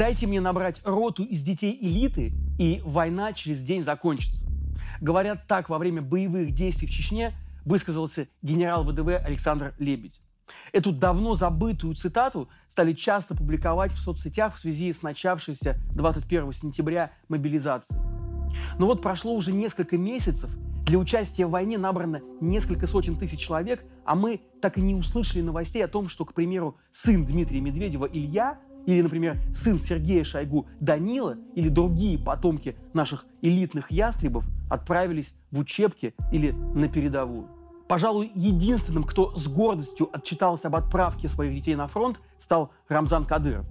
Дайте мне набрать роту из детей элиты, и война через день закончится. Говорят так во время боевых действий в Чечне высказался генерал ВДВ Александр Лебедь. Эту давно забытую цитату стали часто публиковать в соцсетях в связи с начавшейся 21 сентября мобилизацией. Но вот прошло уже несколько месяцев, для участия в войне набрано несколько сотен тысяч человек, а мы так и не услышали новостей о том, что, к примеру, сын Дмитрия Медведева Илья или, например, сын Сергея Шойгу Данила или другие потомки наших элитных ястребов отправились в учебки или на передовую. Пожалуй, единственным, кто с гордостью отчитался об отправке своих детей на фронт, стал Рамзан Кадыров.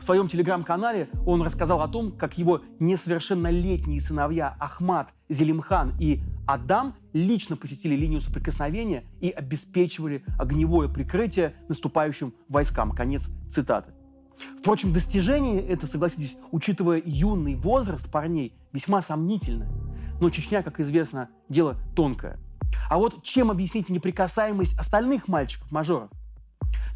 В своем телеграм-канале он рассказал о том, как его несовершеннолетние сыновья Ахмад, Зелимхан и Адам лично посетили линию соприкосновения и обеспечивали огневое прикрытие наступающим войскам. Конец цитаты. Впрочем, достижение это, согласитесь, учитывая юный возраст парней, весьма сомнительно. Но Чечня, как известно, дело тонкое – а вот чем объяснить неприкасаемость остальных мальчиков-мажоров?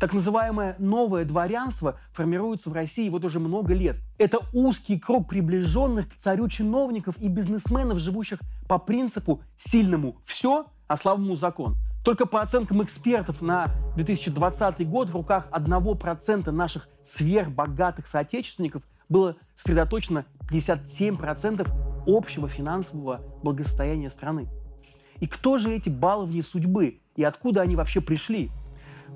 Так называемое новое дворянство формируется в России вот уже много лет. Это узкий круг приближенных к царю чиновников и бизнесменов, живущих по принципу «сильному все, а слабому закон». Только по оценкам экспертов на 2020 год в руках 1% наших сверхбогатых соотечественников было сосредоточено 57% общего финансового благосостояния страны. И кто же эти баловни судьбы? И откуда они вообще пришли?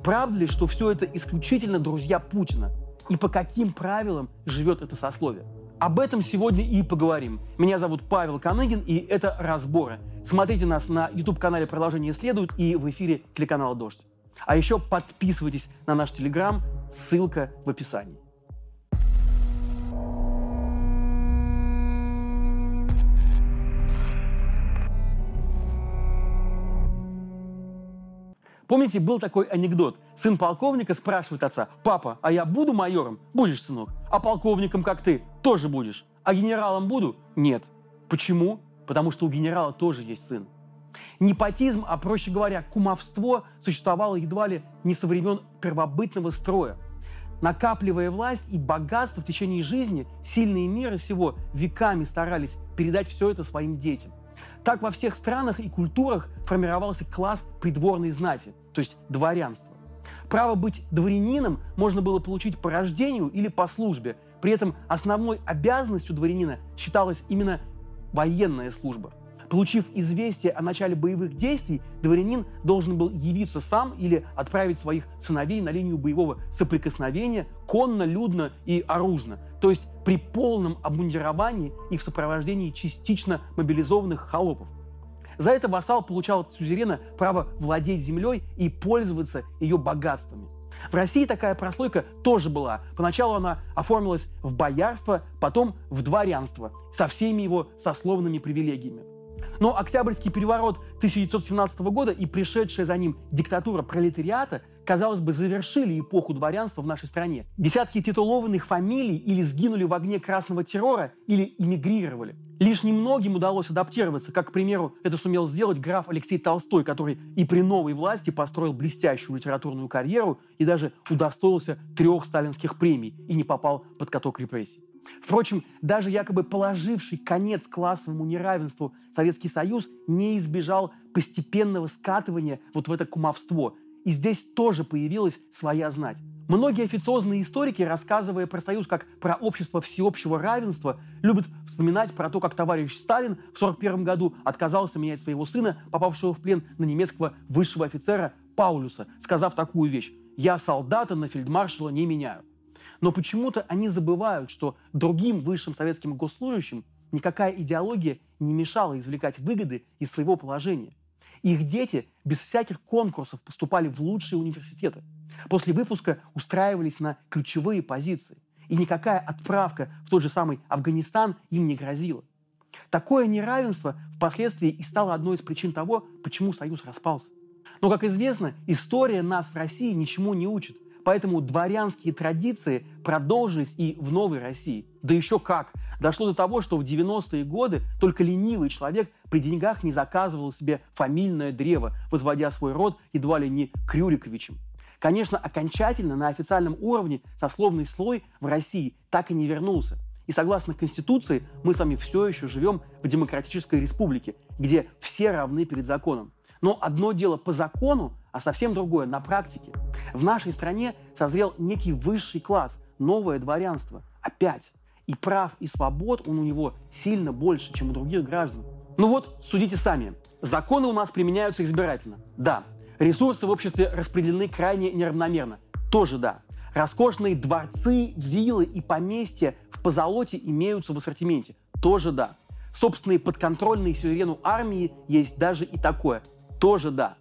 Правда ли, что все это исключительно друзья Путина? И по каким правилам живет это сословие? Об этом сегодня и поговорим. Меня зовут Павел Каныгин, и это «Разборы». Смотрите нас на YouTube-канале «Продолжение следует» и в эфире телеканала «Дождь». А еще подписывайтесь на наш Телеграм, ссылка в описании. Помните, был такой анекдот. Сын полковника спрашивает отца, «Папа, а я буду майором?» «Будешь, сынок». «А полковником, как ты?» «Тоже будешь». «А генералом буду?» «Нет». Почему? Потому что у генерала тоже есть сын. Непотизм, а проще говоря, кумовство существовало едва ли не со времен первобытного строя. Накапливая власть и богатство в течение жизни, сильные миры всего веками старались передать все это своим детям. Так во всех странах и культурах формировался класс придворной знати, то есть дворянство. Право быть дворянином можно было получить по рождению или по службе. При этом основной обязанностью дворянина считалась именно военная служба. Получив известие о начале боевых действий, дворянин должен был явиться сам или отправить своих сыновей на линию боевого соприкосновения конно, людно и оружно, то есть при полном обмундировании и в сопровождении частично мобилизованных холопов. За это вассал получал от сюзерена право владеть землей и пользоваться ее богатствами. В России такая прослойка тоже была. Поначалу она оформилась в боярство, потом в дворянство со всеми его сословными привилегиями. Но Октябрьский переворот 1917 года и пришедшая за ним диктатура пролетариата, казалось бы, завершили эпоху дворянства в нашей стране. Десятки титулованных фамилий или сгинули в огне красного террора, или эмигрировали. Лишь немногим удалось адаптироваться, как, к примеру, это сумел сделать граф Алексей Толстой, который и при новой власти построил блестящую литературную карьеру и даже удостоился трех сталинских премий и не попал под каток репрессий. Впрочем, даже якобы положивший конец классовому неравенству Советский Союз не избежал постепенного скатывания вот в это кумовство. И здесь тоже появилась своя знать. Многие официозные историки, рассказывая про Союз как про общество всеобщего равенства, любят вспоминать про то, как товарищ Сталин в 1941 году отказался менять своего сына, попавшего в плен на немецкого высшего офицера Паулюса, сказав такую вещь «Я солдата на фельдмаршала не меняю». Но почему-то они забывают, что другим высшим советским госслужащим никакая идеология не мешала извлекать выгоды из своего положения. Их дети без всяких конкурсов поступали в лучшие университеты. После выпуска устраивались на ключевые позиции. И никакая отправка в тот же самый Афганистан им не грозила. Такое неравенство впоследствии и стало одной из причин того, почему Союз распался. Но, как известно, история нас в России ничему не учит – Поэтому дворянские традиции продолжились и в Новой России. Да еще как! Дошло до того, что в 90-е годы только ленивый человек при деньгах не заказывал себе фамильное древо, возводя свой род едва ли не Крюриковичем. Конечно, окончательно на официальном уровне сословный слой в России так и не вернулся. И согласно Конституции, мы с вами все еще живем в демократической республике, где все равны перед законом. Но одно дело по закону, а совсем другое на практике. В нашей стране созрел некий высший класс, новое дворянство. Опять. И прав, и свобод он у него сильно больше, чем у других граждан. Ну вот, судите сами. Законы у нас применяются избирательно. Да. Ресурсы в обществе распределены крайне неравномерно. Тоже да. Роскошные дворцы, виллы и поместья в позолоте имеются в ассортименте. Тоже да. Собственные подконтрольные сюзерену армии есть даже и такое. Тоже да.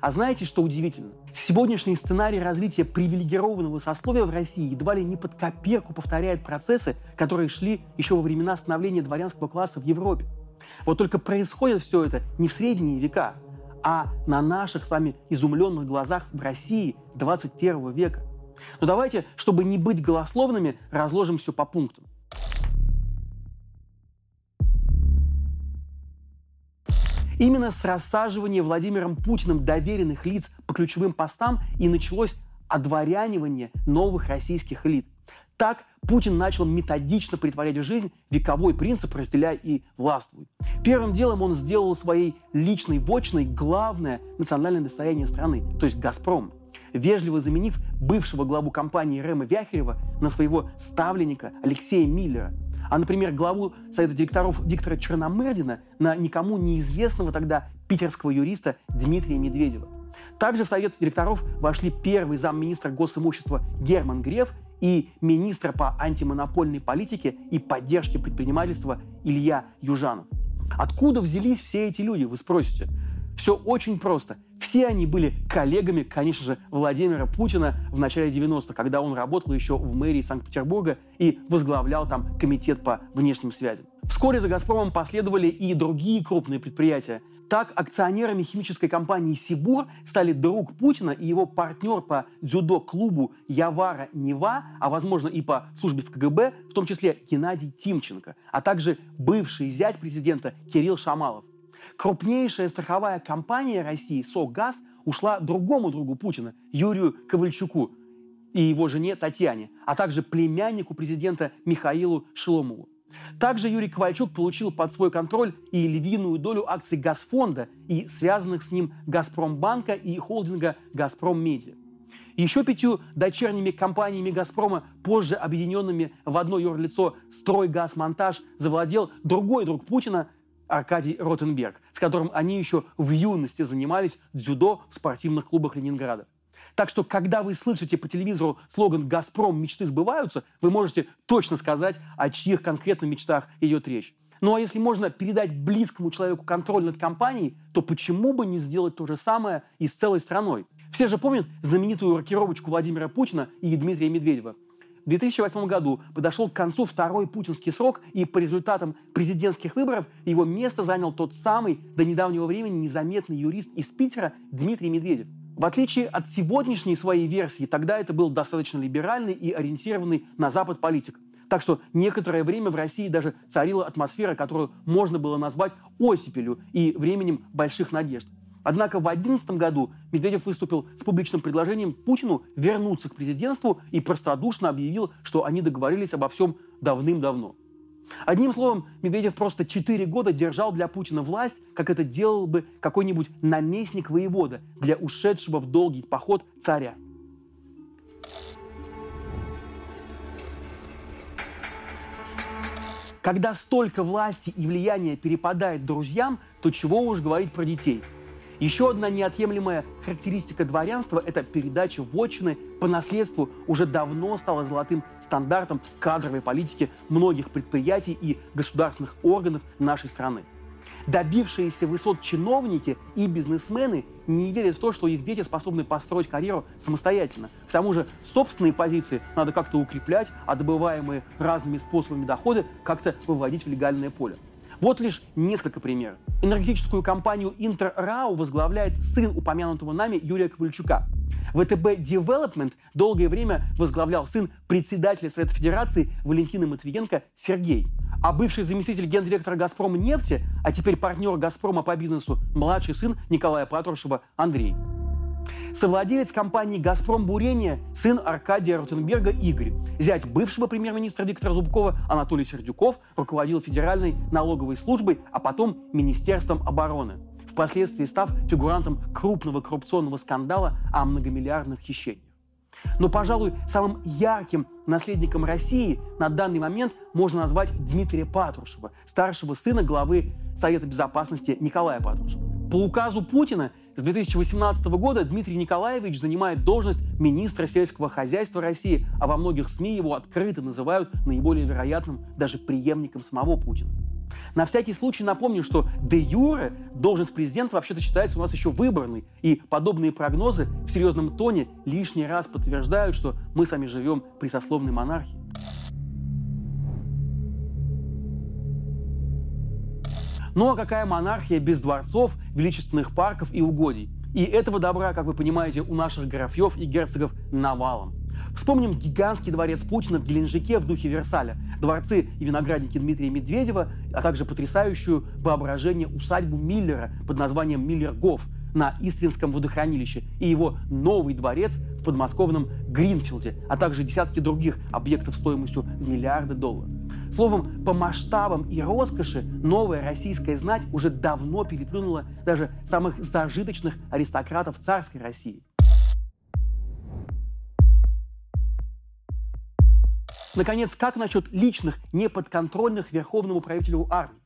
А знаете, что удивительно? Сегодняшний сценарий развития привилегированного сословия в России едва ли не под копирку повторяет процессы, которые шли еще во времена становления дворянского класса в Европе. Вот только происходит все это не в средние века, а на наших с вами изумленных глазах в России 21 века. Но давайте, чтобы не быть голословными, разложим все по пунктам. Именно с рассаживания Владимиром Путиным доверенных лиц по ключевым постам и началось одворянивание новых российских элит. Так Путин начал методично притворять в жизнь вековой принцип «разделяй и властвуй». Первым делом он сделал своей личной вотчиной главное национальное достояние страны, то есть «Газпром», вежливо заменив бывшего главу компании Рема Вяхерева на своего ставленника Алексея Миллера – а, например, главу Совета директоров Виктора Черномырдина на никому неизвестного тогда питерского юриста Дмитрия Медведева. Также в Совет директоров вошли первый замминистра госимущества Герман Греф и министра по антимонопольной политике и поддержке предпринимательства Илья Южанов. Откуда взялись все эти люди, вы спросите? Все очень просто. Все они были коллегами, конечно же, Владимира Путина в начале 90-х, когда он работал еще в мэрии Санкт-Петербурга и возглавлял там комитет по внешним связям. Вскоре за «Газпромом» последовали и другие крупные предприятия. Так, акционерами химической компании «Сибур» стали друг Путина и его партнер по дзюдо-клубу Явара Нева, а возможно и по службе в КГБ, в том числе Геннадий Тимченко, а также бывший зять президента Кирилл Шамалов – крупнейшая страховая компания России «Согаз» ушла другому другу Путина, Юрию Ковальчуку и его жене Татьяне, а также племяннику президента Михаилу Шеломову. Также Юрий Ковальчук получил под свой контроль и львиную долю акций Газфонда и связанных с ним Газпромбанка и холдинга Газпром Медиа. Еще пятью дочерними компаниями «Газпрома», позже объединенными в одно юрлицо «Стройгазмонтаж», завладел другой друг Путина Аркадий Ротенберг, с которым они еще в юности занимались дзюдо в спортивных клубах Ленинграда. Так что, когда вы слышите по телевизору слоган «Газпром. Мечты сбываются», вы можете точно сказать, о чьих конкретных мечтах идет речь. Ну а если можно передать близкому человеку контроль над компанией, то почему бы не сделать то же самое и с целой страной? Все же помнят знаменитую рокировочку Владимира Путина и Дмитрия Медведева – 2008 году подошел к концу второй путинский срок, и по результатам президентских выборов его место занял тот самый до недавнего времени незаметный юрист из Питера Дмитрий Медведев. В отличие от сегодняшней своей версии, тогда это был достаточно либеральный и ориентированный на Запад политик. Так что некоторое время в России даже царила атмосфера, которую можно было назвать оссипелью и временем больших надежд. Однако в 2011 году Медведев выступил с публичным предложением Путину вернуться к президентству и простодушно объявил, что они договорились обо всем давным-давно. Одним словом, Медведев просто 4 года держал для Путина власть, как это делал бы какой-нибудь наместник воевода для ушедшего в долгий поход царя. Когда столько власти и влияния перепадает друзьям, то чего уж говорить про детей – еще одна неотъемлемая характеристика дворянства – это передача вотчины по наследству уже давно стала золотым стандартом кадровой политики многих предприятий и государственных органов нашей страны. Добившиеся высот чиновники и бизнесмены не верят в то, что их дети способны построить карьеру самостоятельно. К тому же собственные позиции надо как-то укреплять, а добываемые разными способами доходы как-то выводить в легальное поле. Вот лишь несколько примеров. Энергетическую компанию Интеррау возглавляет сын упомянутого нами Юрия Ковальчука. ВТБ Development долгое время возглавлял сын председателя Совета Федерации Валентины Матвиенко Сергей. А бывший заместитель гендиректора «Газпрома нефти», а теперь партнер «Газпрома» по бизнесу, младший сын Николая Патрушева Андрей. Совладелец компании «Газпром Бурение» – сын Аркадия Ротенберга Игорь. Зять бывшего премьер-министра Виктора Зубкова Анатолий Сердюков руководил Федеральной налоговой службой, а потом Министерством обороны, впоследствии став фигурантом крупного коррупционного скандала о многомиллиардных хищениях. Но, пожалуй, самым ярким наследником России на данный момент можно назвать Дмитрия Патрушева, старшего сына главы Совета Безопасности Николая Патрушева. По указу Путина с 2018 года Дмитрий Николаевич занимает должность министра сельского хозяйства России, а во многих СМИ его открыто называют наиболее вероятным даже преемником самого Путина. На всякий случай напомню, что де юре должность президента вообще-то считается у нас еще выборной, и подобные прогнозы в серьезном тоне лишний раз подтверждают, что мы сами живем при сословной монархии. Ну а какая монархия без дворцов, величественных парков и угодий? И этого добра, как вы понимаете, у наших графьев и герцогов навалом. Вспомним гигантский дворец Путина в Геленджике в духе Версаля, дворцы и виноградники Дмитрия Медведева, а также потрясающую воображение усадьбу Миллера под названием Миллергоф на Иствинском водохранилище и его новый дворец в подмосковном Гринфилде, а также десятки других объектов стоимостью миллиарды долларов. Словом, по масштабам и роскоши новая российская знать уже давно переплюнула даже самых зажиточных аристократов царской России. Наконец, как насчет личных, неподконтрольных верховному правителю армии?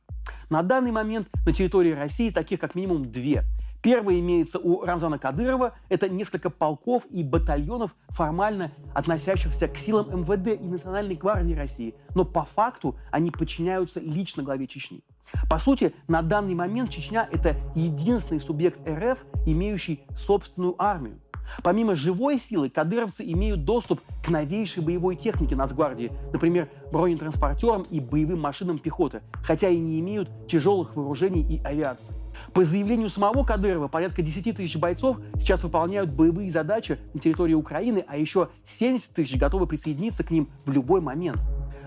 На данный момент на территории России таких как минимум две. Первая имеется у Рамзана Кадырова. Это несколько полков и батальонов, формально относящихся к силам МВД и Национальной гвардии России. Но по факту они подчиняются лично главе Чечни. По сути, на данный момент Чечня – это единственный субъект РФ, имеющий собственную армию. Помимо живой силы, кадыровцы имеют доступ к новейшей боевой технике Нацгвардии, например, бронетранспортерам и боевым машинам пехоты, хотя и не имеют тяжелых вооружений и авиации. По заявлению самого Кадырова, порядка 10 тысяч бойцов сейчас выполняют боевые задачи на территории Украины, а еще 70 тысяч готовы присоединиться к ним в любой момент.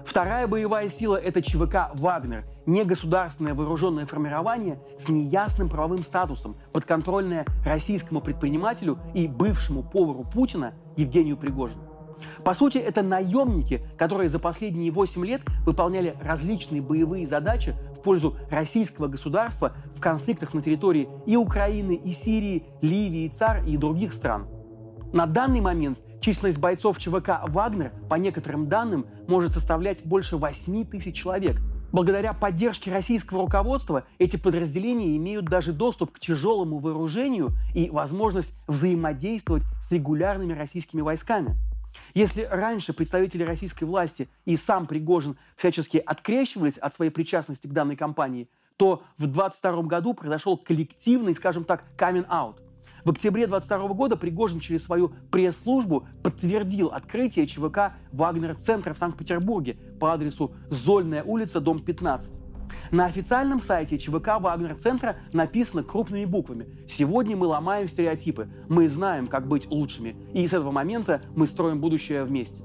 Вторая боевая сила – это ЧВК «Вагнер», негосударственное вооруженное формирование с неясным правовым статусом, подконтрольное российскому предпринимателю и бывшему повару Путина Евгению Пригожину. По сути, это наемники, которые за последние 8 лет выполняли различные боевые задачи в пользу российского государства в конфликтах на территории и Украины, и Сирии, Ливии, ЦАР и других стран. На данный момент Численность бойцов ЧВК «Вагнер», по некоторым данным, может составлять больше 8 тысяч человек. Благодаря поддержке российского руководства эти подразделения имеют даже доступ к тяжелому вооружению и возможность взаимодействовать с регулярными российскими войсками. Если раньше представители российской власти и сам Пригожин всячески открещивались от своей причастности к данной кампании, то в 2022 году произошел коллективный, скажем так, камин-аут. В октябре 22 года Пригожин через свою пресс-службу подтвердил открытие ЧВК «Вагнер-центра» в Санкт-Петербурге по адресу Зольная улица, дом 15. На официальном сайте ЧВК «Вагнер-центра» написано крупными буквами «Сегодня мы ломаем стереотипы, мы знаем, как быть лучшими, и с этого момента мы строим будущее вместе».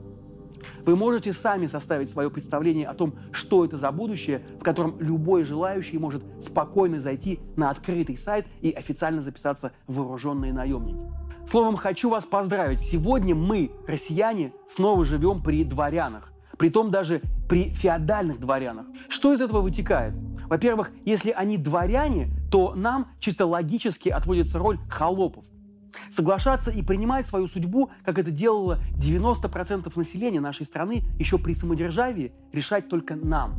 Вы можете сами составить свое представление о том, что это за будущее, в котором любой желающий может спокойно зайти на открытый сайт и официально записаться в вооруженные наемники. Словом, хочу вас поздравить. Сегодня мы, россияне, снова живем при дворянах. Притом даже при феодальных дворянах. Что из этого вытекает? Во-первых, если они дворяне, то нам чисто логически отводится роль холопов. Соглашаться и принимать свою судьбу, как это делало 90% населения нашей страны еще при самодержавии, решать только нам.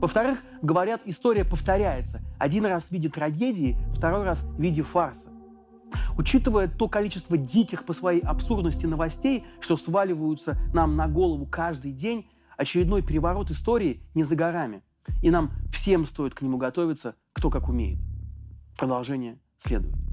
Во-вторых, говорят, история повторяется. Один раз в виде трагедии, второй раз в виде фарса. Учитывая то количество диких по своей абсурдности новостей, что сваливаются нам на голову каждый день, очередной переворот истории не за горами. И нам всем стоит к нему готовиться, кто как умеет. Продолжение следует.